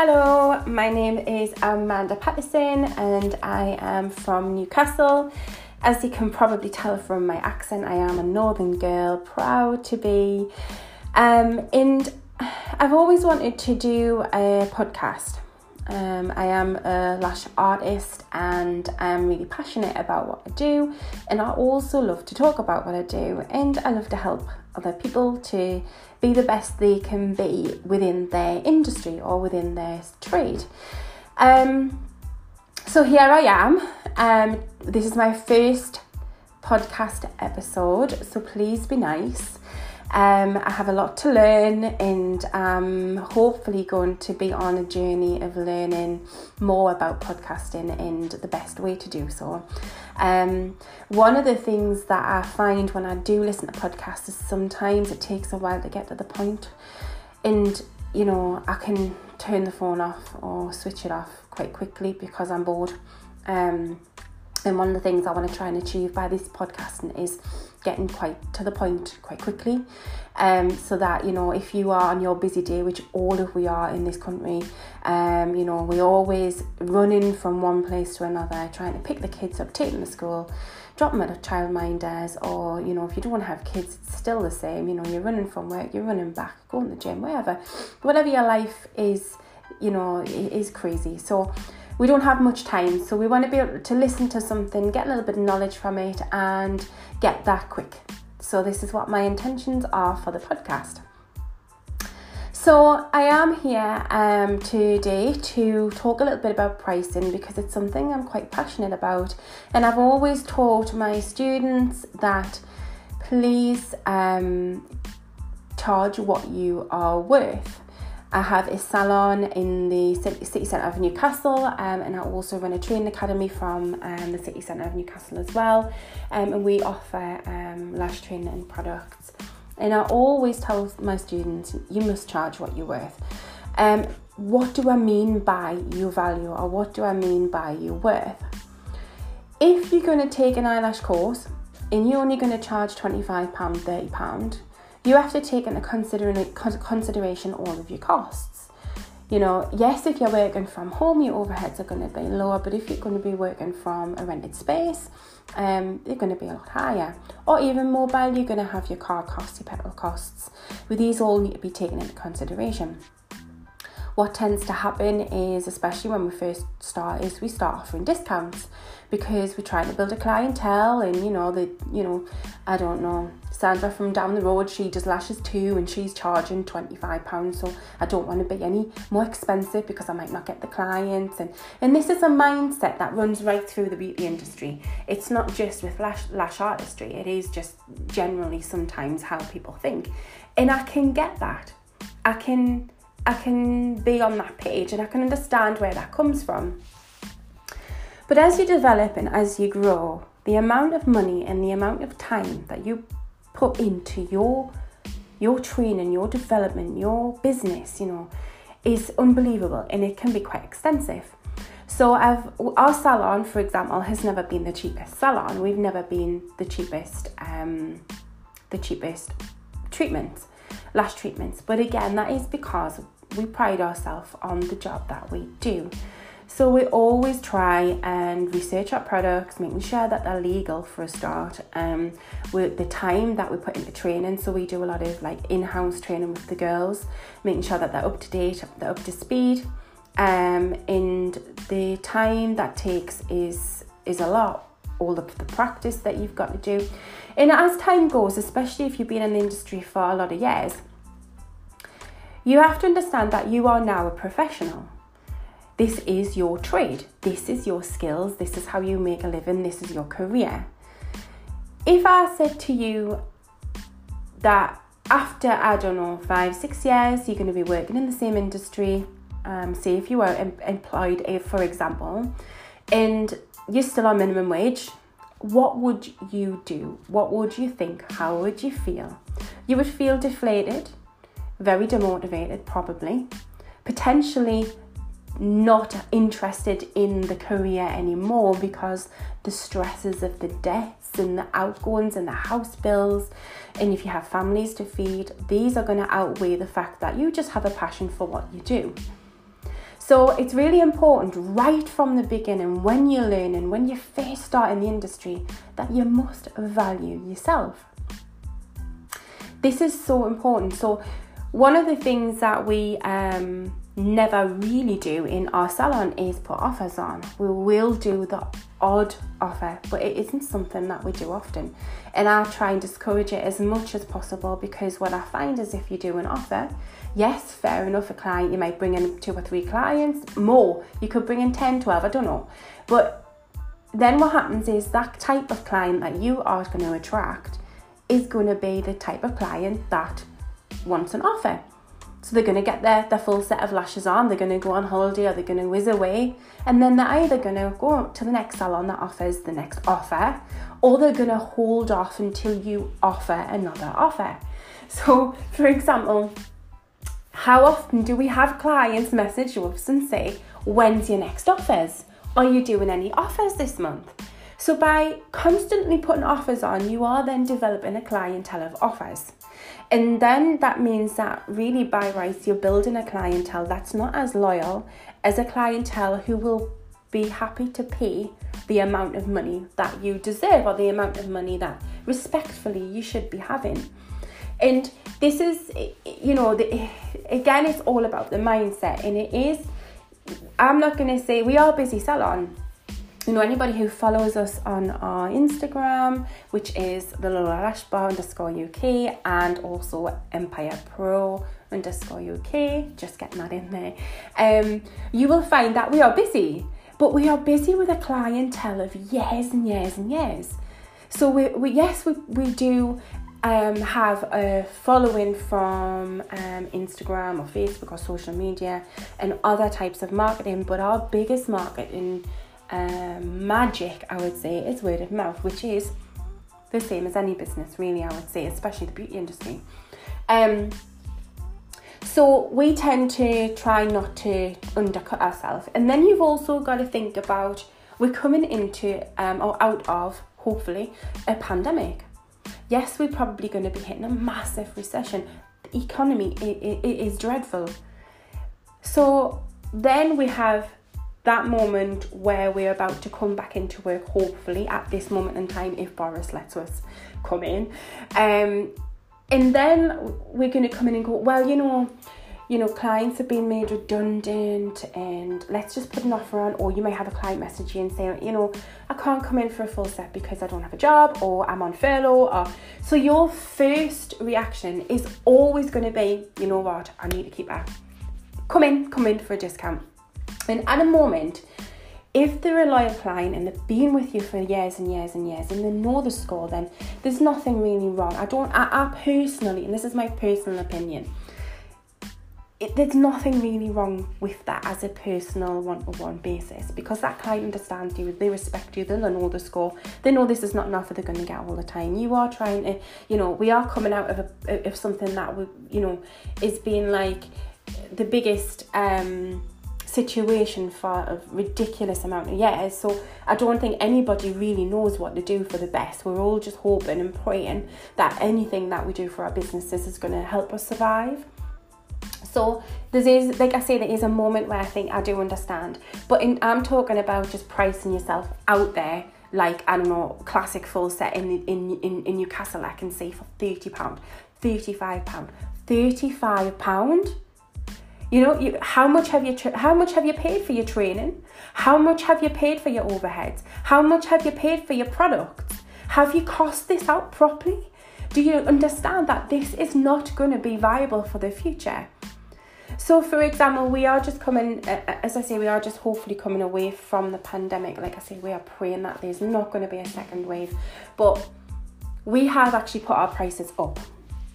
Hello, my name is Amanda Patterson and I am from Newcastle. As you can probably tell from my accent, I am a northern girl, proud to be. Um, and I've always wanted to do a podcast. Um, I am a lash artist and I'm really passionate about what I do, and I also love to talk about what I do, and I love to help other people to be the best they can be within their industry or within their trade. Um, so here I am. Um, this is my first podcast episode, so please be nice. Um, I have a lot to learn, and I'm hopefully going to be on a journey of learning more about podcasting and the best way to do so. Um, one of the things that I find when I do listen to podcasts is sometimes it takes a while to get to the point, and you know, I can turn the phone off or switch it off quite quickly because I'm bored. Um, and one of the things I want to try and achieve by this podcasting is getting quite to the point quite quickly. Um, so that you know, if you are on your busy day, which all of we are in this country, um, you know, we're always running from one place to another, trying to pick the kids up, take them to school, drop them at a childminders, or you know, if you don't have kids, it's still the same. You know, you're running from work, you're running back, going to the gym, wherever, whatever your life is, you know, is crazy. So we don't have much time, so we want to be able to listen to something, get a little bit of knowledge from it, and get that quick. So, this is what my intentions are for the podcast. So, I am here um, today to talk a little bit about pricing because it's something I'm quite passionate about, and I've always taught my students that please um, charge what you are worth. I have a salon in the city centre of Newcastle, um, and I also run a training academy from um, the city centre of Newcastle as well. Um, and we offer um, lash training products. And I always tell my students, you must charge what you're worth. Um, what do I mean by your value, or what do I mean by your worth? If you're going to take an eyelash course and you're only going to charge £25, £30, you have to take into consideration all of your costs. You know, yes, if you're working from home, your overheads are going to be lower, but if you're going to be working from a rented space, um, they're going to be a lot higher. Or even mobile, you're going to have your car costs, your petrol costs. But these all need to be taken into consideration what tends to happen is especially when we first start is we start offering discounts because we're trying to build a clientele and you know the you know i don't know sandra from down the road she does lashes too and she's charging 25 pounds so i don't want to be any more expensive because i might not get the clients and and this is a mindset that runs right through the beauty industry. It's not just with lash lash artistry it is just generally sometimes how people think. And i can get that. I can I can be on that page and I can understand where that comes from. But as you develop and as you grow, the amount of money and the amount of time that you put into your your training, your development, your business, you know, is unbelievable and it can be quite extensive. So I've our salon, for example, has never been the cheapest salon. We've never been the cheapest um, the cheapest treatments, lash treatments. But again, that is because we pride ourselves on the job that we do. So we always try and research our products, making sure that they're legal for a start. Um, with the time that we put into training, so we do a lot of like in-house training with the girls, making sure that they're up to date, they're up to speed. Um, and the time that takes is is a lot. All of the practice that you've got to do, and as time goes, especially if you've been in the industry for a lot of years, you have to understand that you are now a professional. This is your trade, this is your skills, this is how you make a living, this is your career. If I said to you that after, I don't know, five, six years, you're going to be working in the same industry, um, say if you were em- employed, eh, for example, and you're still on minimum wage, what would you do? What would you think? How would you feel? You would feel deflated very demotivated, probably, potentially not interested in the career anymore because the stresses of the debts and the outgoings and the house bills, and if you have families to feed, these are going to outweigh the fact that you just have a passion for what you do. So it's really important right from the beginning when you're learning, when you first start in the industry, that you must value yourself. This is so important. So one of the things that we um, never really do in our salon is put offers on. We will do the odd offer, but it isn't something that we do often. And I try and discourage it as much as possible because what I find is if you do an offer, yes, fair enough, a client, you might bring in two or three clients, more. You could bring in 10, 12, I don't know. But then what happens is that type of client that you are going to attract is going to be the type of client that wants an offer. So they're going to get their, their full set of lashes on, they're going to go on holiday or they're going to whiz away, and then they're either going to go to the next salon that offers the next offer, or they're going to hold off until you offer another offer. So, for example, how often do we have clients message us and say, When's your next offers? Are you doing any offers this month? So, by constantly putting offers on, you are then developing a clientele of offers. And then that means that really by rights, you're building a clientele that's not as loyal as a clientele who will be happy to pay the amount of money that you deserve or the amount of money that respectfully you should be having. And this is, you know, the, again, it's all about the mindset, and it is. I'm not going to say we are busy salon you know, anybody who follows us on our Instagram, which is the Lola Lash Bar underscore UK and also Empire Pro underscore UK, just getting that in there, um, you will find that we are busy, but we are busy with a clientele of years and years and years. So we, we yes, we, we do um, have a following from um, Instagram or Facebook or social media and other types of marketing, but our biggest marketing um, magic, I would say, is word of mouth, which is the same as any business, really, I would say, especially the beauty industry. Um, so we tend to try not to undercut ourselves. And then you've also got to think about we're coming into um, or out of, hopefully, a pandemic. Yes, we're probably going to be hitting a massive recession. The economy it, it is dreadful. So then we have that moment where we're about to come back into work, hopefully at this moment in time, if Boris lets us come in. Um, and then we're going to come in and go, well, you know, you know, clients have been made redundant, and let's just put an offer on. Or you may have a client message you and say, you know, I can't come in for a full set because I don't have a job, or I'm on furlough. Or so your first reaction is always going to be, you know what, I need to keep that. Come in, come in for a discount and at a moment, if they're a loyal client and they've been with you for years and years and years and they know the score, then there's nothing really wrong. I don't, I, I personally, and this is my personal opinion, it, there's nothing really wrong with that as a personal one-to-one basis because that client understands you, they respect you, they know the score, they know this is not an offer they're going to get all the time. You are trying to, you know, we are coming out of a, of something that we, you know, is being like the biggest. um situation for a ridiculous amount of years. So I don't think anybody really knows what to do for the best. We're all just hoping and praying that anything that we do for our businesses is going to help us survive. So there is, like I say, there is a moment where I think I do understand, but in, I'm talking about just pricing yourself out there. Like I don't know, classic full set in in in, in Newcastle, I can say for thirty pound, thirty five pound, thirty five pound you know, you, how much have you tra- how much have you paid for your training? How much have you paid for your overheads? How much have you paid for your products? Have you cost this out properly? Do you understand that this is not going to be viable for the future? So, for example, we are just coming, as I say, we are just hopefully coming away from the pandemic. Like I say, we are praying that there's not going to be a second wave, but we have actually put our prices up.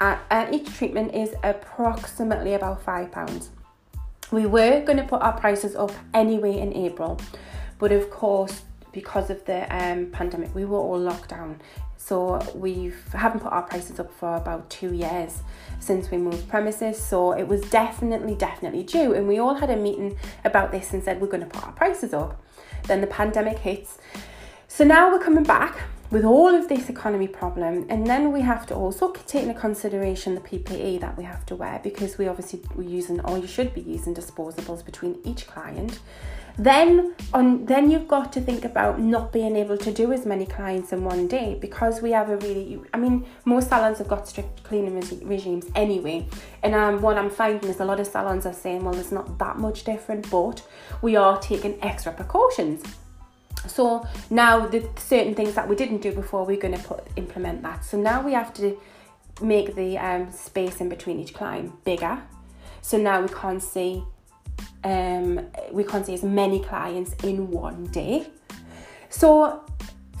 And each treatment is approximately about five pounds. We were going to put our prices up anyway in April, but of course, because of the um, pandemic, we were all locked down. So we haven't put our prices up for about two years since we moved premises. So it was definitely, definitely due. And we all had a meeting about this and said we're going to put our prices up. Then the pandemic hits. So now we're coming back with all of this economy problem, and then we have to also take into consideration the PPE that we have to wear because we obviously we're using or you should be using disposables between each client. Then on then you've got to think about not being able to do as many clients in one day because we have a really I mean most salons have got strict cleaning regimes anyway. And um, what I'm finding is a lot of salons are saying, well, it's not that much different, but we are taking extra precautions. So now the certain things that we didn't do before, we're going to put implement that. So now we have to make the um, space in between each client bigger. So now we can't see um, we can't see as many clients in one day. So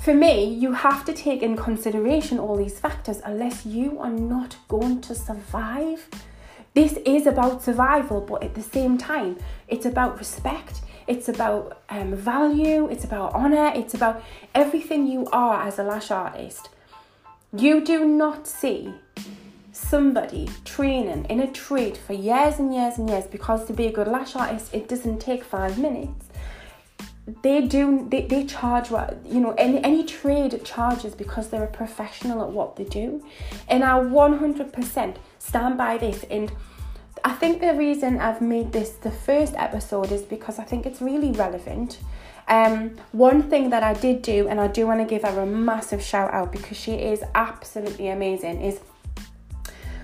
for me, you have to take in consideration all these factors unless you are not going to survive. This is about survival, but at the same time, it's about respect it's about um, value, it's about honor, it's about everything you are as a lash artist. You do not see somebody training in a trade for years and years and years because to be a good lash artist, it doesn't take five minutes. They do, they, they charge what, you know, any, any trade charges because they're a professional at what they do. And I 100% stand by this. And I think the reason I've made this the first episode is because I think it's really relevant. Um, one thing that I did do, and I do want to give her a massive shout out because she is absolutely amazing, is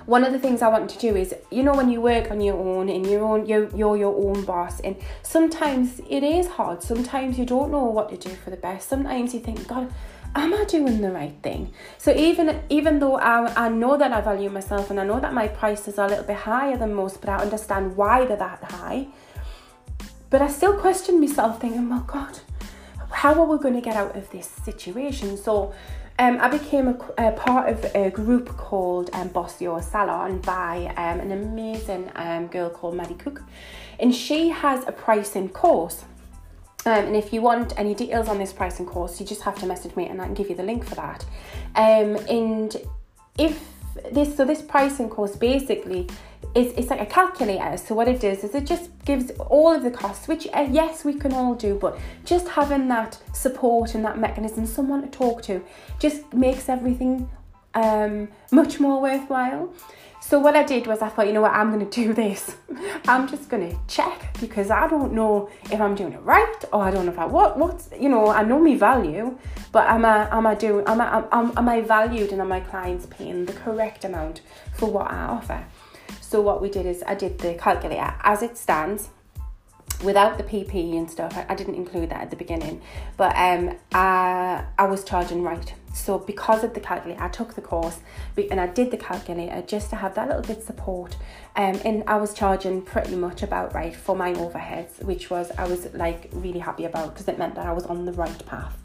one of the things I want to do is, you know, when you work on your own and you're own, you're, you're your own boss, and sometimes it is hard. Sometimes you don't know what to do for the best. Sometimes you think, God, am I doing the right thing? So even even though I, I know that I value myself and I know that my prices are a little bit higher than most, but I understand why they're that high. But I still question myself, thinking, well, God, how are we going to get out of this situation? So um, I became a, a, part of a group called um, Boss Your Salon by um, an amazing um, girl called Maddie Cook, and she has a pricing course. Um, and if you want any details on this pricing course, you just have to message me and I can give you the link for that. Um, and if this, so this pricing course basically is it's like a calculator. So what it does is it just gives all of the costs, which uh, yes we can all do, but just having that support and that mechanism, someone to talk to, just makes everything um, much more worthwhile. So what I did was I thought, you know what, I'm going to do this. I'm just going to check because I don't know if I'm doing it right or I don't know if I what what's you know I know me value, but am I am I doing am I am, am I valued and are my clients paying the correct amount for what I offer? So what we did is I did the calculator as it stands without the PP and stuff. I, I didn't include that at the beginning, but um, I I was charging right so because of the calculator, I took the course and I did the calculator just to have that little bit of support. Um, and I was charging pretty much about right for my overheads, which was I was like really happy about because it meant that I was on the right path.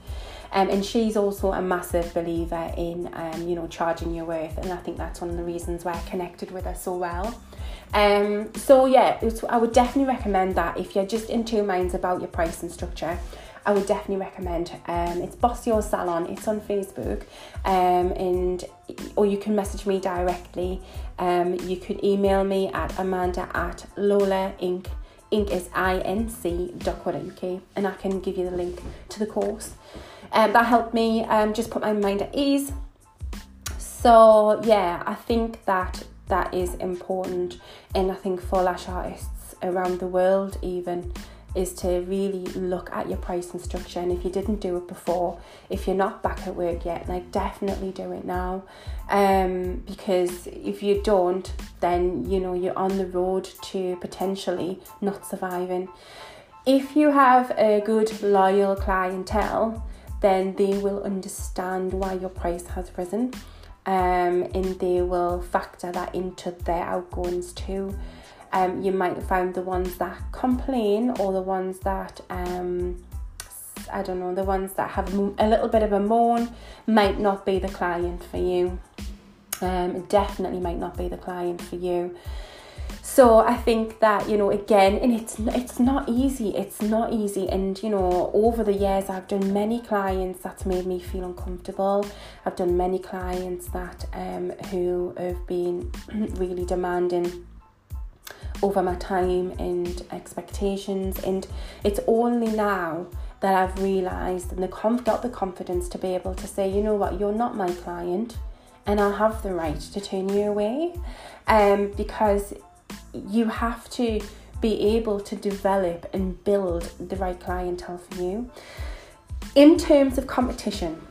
Um, and she's also a massive believer in um, you know charging your worth, and I think that's one of the reasons why I connected with her so well. Um, so yeah, I would definitely recommend that if you're just in two minds about your pricing structure. I would definitely recommend. Um, it's Boss Your Salon. It's on Facebook, um, and or you can message me directly. Um, you could email me at Amanda at Lola Inc. Inc is I N C inc.co.uk, and I can give you the link to the course. Um, that helped me um, just put my mind at ease. So yeah, I think that that is important, and I think for lash artists around the world, even is to really look at your pricing structure. And if you didn't do it before if you're not back at work yet like definitely do it now. Um, because if you don't then you know you're on the road to potentially not surviving. If you have a good loyal clientele then they will understand why your price has risen um, and they will factor that into their outgoings too um, you might find the ones that complain or the ones that um, I don't know, the ones that have a little bit of a moan might not be the client for you. Um, definitely might not be the client for you. So I think that you know again, and it's it's not easy. It's not easy, and you know over the years I've done many clients that's made me feel uncomfortable. I've done many clients that um, who have been really demanding over my time and expectations. And it's only now that I've realized and the conf- got the confidence to be able to say, you know what, you're not my client, and I have the right to turn you away, um, because you have to be able to develop and build the right clientele for you. In terms of competition,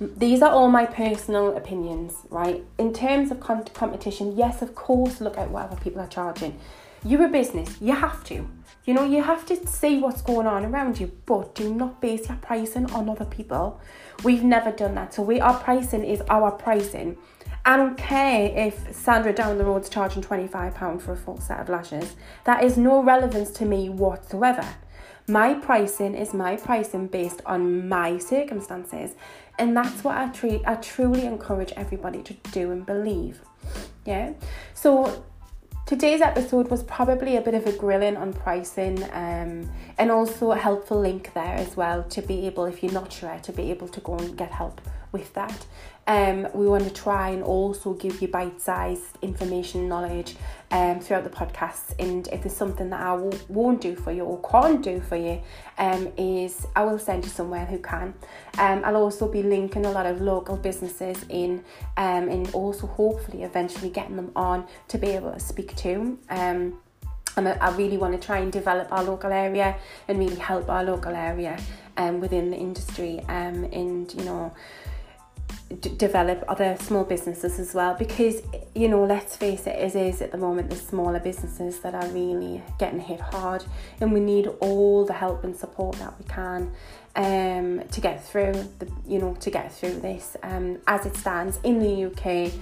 these are all my personal opinions, right? In terms of com- competition, yes, of course, look at what other people are charging. You're a business, you have to. You know, you have to see what's going on around you, but do not base your pricing on other people. We've never done that. So we our pricing is our pricing. I don't care if Sandra down the road's charging £25 for a full set of lashes. That is no relevance to me whatsoever. My pricing is my pricing based on my circumstances, and that's what I, tre- I truly encourage everybody to do and believe. Yeah, so Today's episode was probably a bit of a grilling on pricing um, and also a helpful link there as well to be able, if you're not sure, to be able to go and get help with that. Um, we want to try and also give you bite-sized information, knowledge um, throughout the podcasts. And if there's something that I w- won't do for you or can't do for you, um, is I will send you somewhere who can. Um, I'll also be linking a lot of local businesses in, um, and also hopefully eventually getting them on to be able to speak to. Um, and I really want to try and develop our local area and really help our local area within the industry and you know d- develop other small businesses as well because you know let's face it as is at the moment the smaller businesses that are really getting hit hard and we need all the help and support that we can um, to get through the you know to get through this um, as it stands in the UK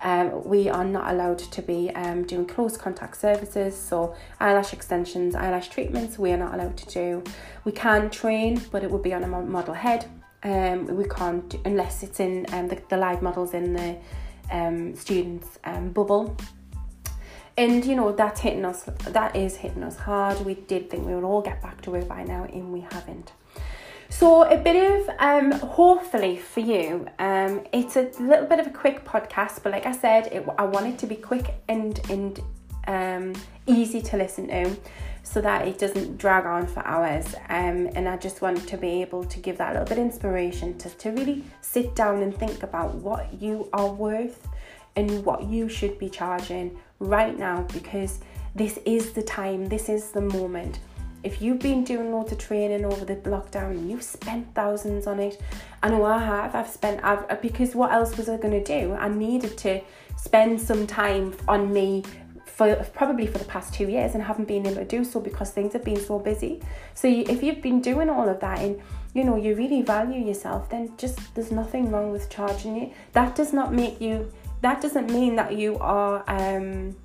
um, we are not allowed to be um, doing close contact services, so eyelash extensions, eyelash treatments, we are not allowed to do. We can train, but it would be on a model head. Um, we can't unless it's in um, the, the live models in the um, students um, bubble. And you know that's hitting us. That is hitting us hard. We did think we would all get back to work by now, and we haven't. So a bit of um, hopefully for you. Um, it's a little bit of a quick podcast, but like I said, it, I want it to be quick and and um, easy to listen to so that it doesn't drag on for hours. Um, and I just want to be able to give that little bit of inspiration to, to really sit down and think about what you are worth and what you should be charging right now because this is the time, this is the moment. If you've been doing loads of training over the lockdown and you've spent thousands on it, I know I have, I've spent, I've, because what else was I going to do? I needed to spend some time on me for probably for the past two years and haven't been able to do so because things have been so busy. So you, if you've been doing all of that and you know you really value yourself, then just there's nothing wrong with charging you. That does not make you. That doesn't mean that you are. Um,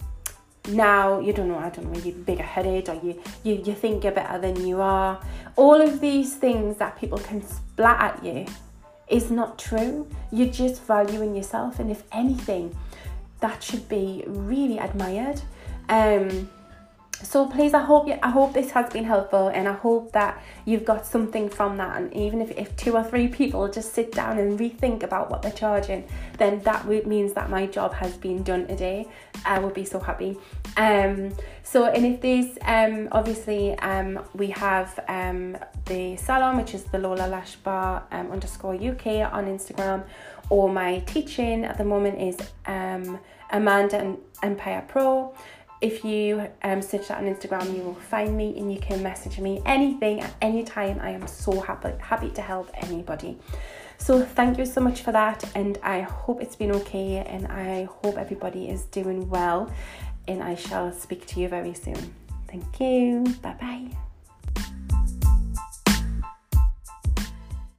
now you don't know i don't know you're bigger headed or you, you you think you're better than you are all of these things that people can splat at you is not true you're just valuing yourself and if anything that should be really admired. Um, so please, I hope you, I hope this has been helpful, and I hope that you've got something from that. And even if, if two or three people just sit down and rethink about what they're charging, then that means that my job has been done today. I will be so happy. Um, so and if there's um, obviously um, we have um, the salon, which is the Lola Lash Bar um, underscore UK on Instagram, or my teaching at the moment is um, Amanda Empire Pro. If you um, search that on Instagram, you will find me and you can message me anything at any time. I am so happy, happy to help anybody. So thank you so much for that, and I hope it's been okay, and I hope everybody is doing well. And I shall speak to you very soon. Thank you. Bye bye.